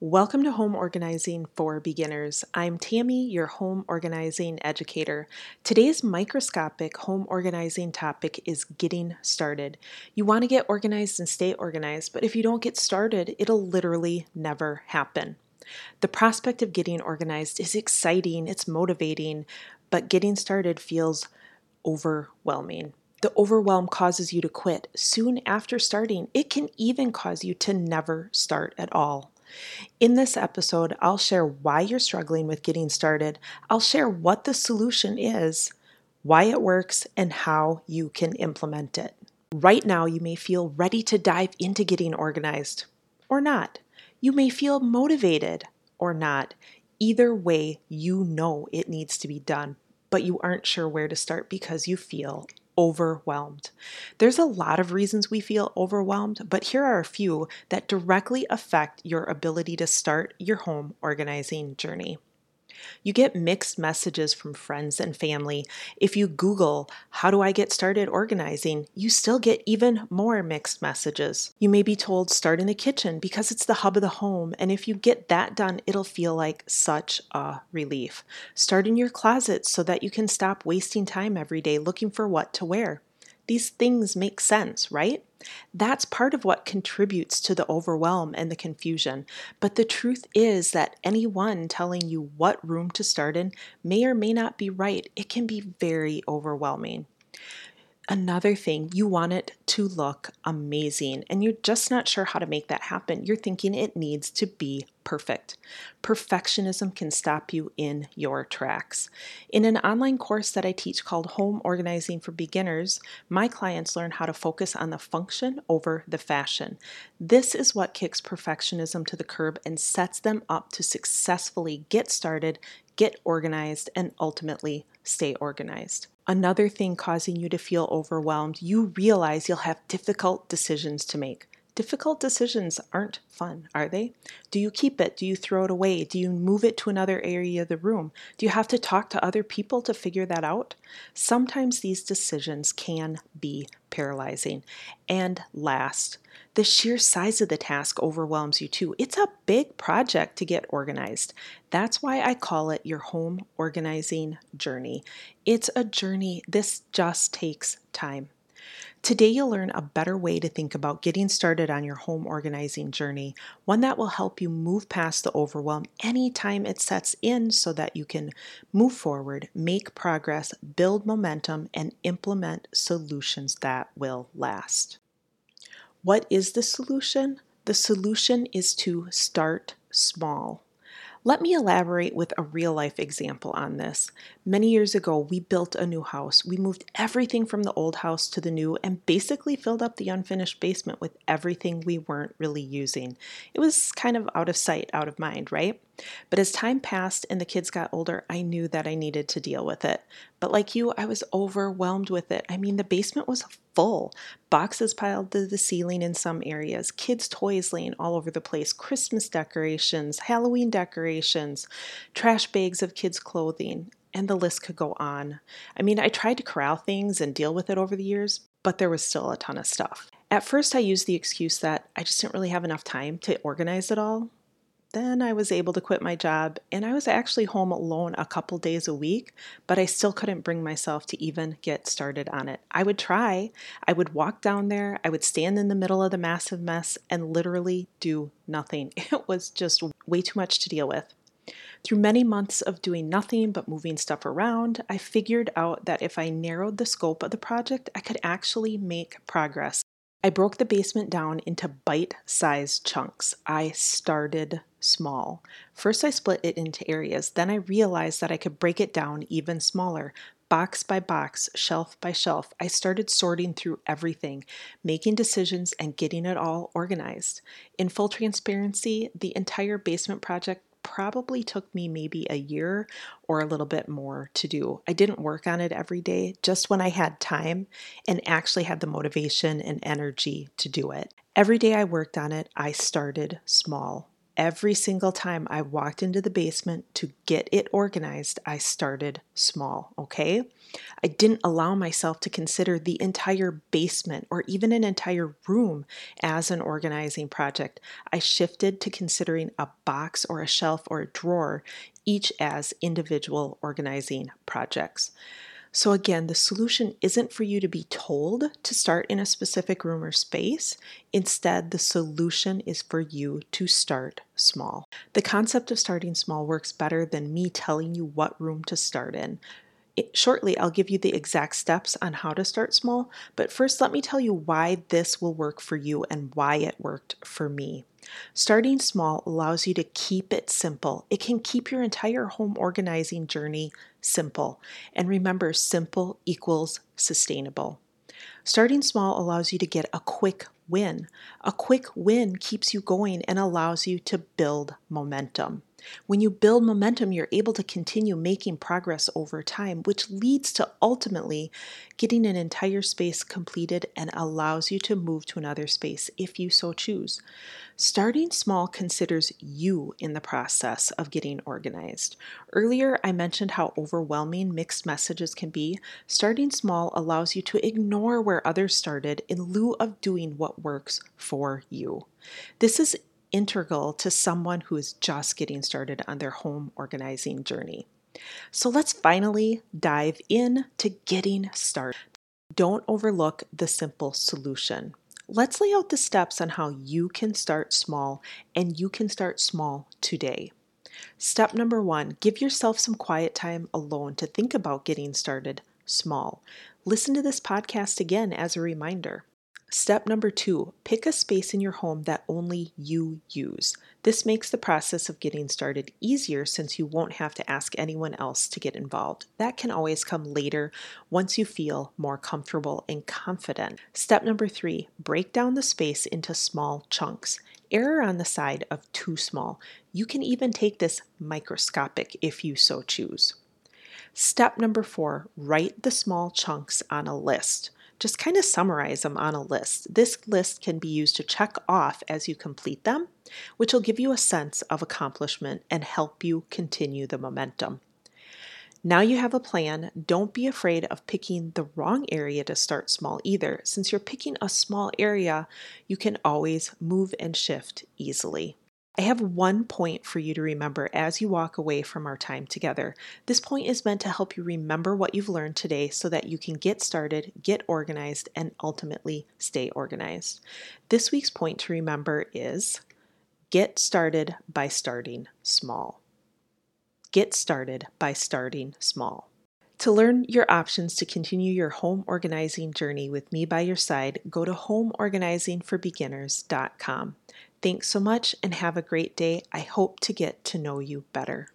Welcome to Home Organizing for Beginners. I'm Tammy, your home organizing educator. Today's microscopic home organizing topic is getting started. You want to get organized and stay organized, but if you don't get started, it'll literally never happen. The prospect of getting organized is exciting, it's motivating, but getting started feels overwhelming. The overwhelm causes you to quit soon after starting. It can even cause you to never start at all. In this episode, I'll share why you're struggling with getting started. I'll share what the solution is, why it works, and how you can implement it. Right now, you may feel ready to dive into getting organized or not. You may feel motivated or not. Either way, you know it needs to be done, but you aren't sure where to start because you feel overwhelmed. There's a lot of reasons we feel overwhelmed, but here are a few that directly affect your ability to start your home organizing journey. You get mixed messages from friends and family. If you Google, How do I get started organizing? you still get even more mixed messages. You may be told, Start in the kitchen because it's the hub of the home, and if you get that done, it'll feel like such a relief. Start in your closet so that you can stop wasting time every day looking for what to wear. These things make sense, right? That's part of what contributes to the overwhelm and the confusion. But the truth is that anyone telling you what room to start in may or may not be right. It can be very overwhelming. Another thing, you want it to look amazing and you're just not sure how to make that happen. You're thinking it needs to be perfect. Perfectionism can stop you in your tracks. In an online course that I teach called Home Organizing for Beginners, my clients learn how to focus on the function over the fashion. This is what kicks perfectionism to the curb and sets them up to successfully get started, get organized, and ultimately stay organized another thing causing you to feel overwhelmed, you realize you'll have difficult decisions to make. Difficult decisions aren't fun, are they? Do you keep it? Do you throw it away? Do you move it to another area of the room? Do you have to talk to other people to figure that out? Sometimes these decisions can be paralyzing. And last, the sheer size of the task overwhelms you too. It's a big project to get organized. That's why I call it your home organizing journey. It's a journey, this just takes time. Today, you'll learn a better way to think about getting started on your home organizing journey, one that will help you move past the overwhelm anytime it sets in so that you can move forward, make progress, build momentum, and implement solutions that will last. What is the solution? The solution is to start small. Let me elaborate with a real life example on this. Many years ago, we built a new house. We moved everything from the old house to the new and basically filled up the unfinished basement with everything we weren't really using. It was kind of out of sight, out of mind, right? But as time passed and the kids got older, I knew that I needed to deal with it. But like you, I was overwhelmed with it. I mean, the basement was full, boxes piled to the ceiling in some areas, kids' toys laying all over the place, Christmas decorations, Halloween decorations, trash bags of kids' clothing, and the list could go on. I mean, I tried to corral things and deal with it over the years, but there was still a ton of stuff. At first, I used the excuse that I just didn't really have enough time to organize it all. Then I was able to quit my job, and I was actually home alone a couple days a week, but I still couldn't bring myself to even get started on it. I would try. I would walk down there, I would stand in the middle of the massive mess and literally do nothing. It was just way too much to deal with. Through many months of doing nothing but moving stuff around, I figured out that if I narrowed the scope of the project, I could actually make progress. I broke the basement down into bite sized chunks. I started small. First, I split it into areas. Then, I realized that I could break it down even smaller. Box by box, shelf by shelf, I started sorting through everything, making decisions, and getting it all organized. In full transparency, the entire basement project probably took me maybe a year or a little bit more to do. I didn't work on it every day, just when I had time and actually had the motivation and energy to do it. Every day I worked on it, I started small every single time I walked into the basement to get it organized, I started small, okay? I didn't allow myself to consider the entire basement or even an entire room as an organizing project. I shifted to considering a box or a shelf or a drawer each as individual organizing projects. So, again, the solution isn't for you to be told to start in a specific room or space. Instead, the solution is for you to start small. The concept of starting small works better than me telling you what room to start in. It, shortly, I'll give you the exact steps on how to start small, but first, let me tell you why this will work for you and why it worked for me. Starting small allows you to keep it simple. It can keep your entire home organizing journey simple. And remember, simple equals sustainable. Starting small allows you to get a quick win. A quick win keeps you going and allows you to build momentum. When you build momentum, you're able to continue making progress over time, which leads to ultimately getting an entire space completed and allows you to move to another space if you so choose. Starting small considers you in the process of getting organized. Earlier, I mentioned how overwhelming mixed messages can be. Starting small allows you to ignore where others started in lieu of doing what works for you. This is integral to someone who is just getting started on their home organizing journey. So let's finally dive in to getting started. Don't overlook the simple solution. Let's lay out the steps on how you can start small and you can start small today. Step number one give yourself some quiet time alone to think about getting started small. Listen to this podcast again as a reminder. Step number two pick a space in your home that only you use. This makes the process of getting started easier since you won't have to ask anyone else to get involved. That can always come later once you feel more comfortable and confident. Step number three break down the space into small chunks. Error on the side of too small. You can even take this microscopic if you so choose. Step number four write the small chunks on a list just kind of summarize them on a list. This list can be used to check off as you complete them, which will give you a sense of accomplishment and help you continue the momentum. Now you have a plan, don't be afraid of picking the wrong area to start small either. Since you're picking a small area, you can always move and shift easily. I have one point for you to remember as you walk away from our time together. This point is meant to help you remember what you've learned today so that you can get started, get organized, and ultimately stay organized. This week's point to remember is get started by starting small. Get started by starting small. To learn your options to continue your home organizing journey with me by your side, go to homeorganizingforbeginners.com. Thanks so much and have a great day. I hope to get to know you better.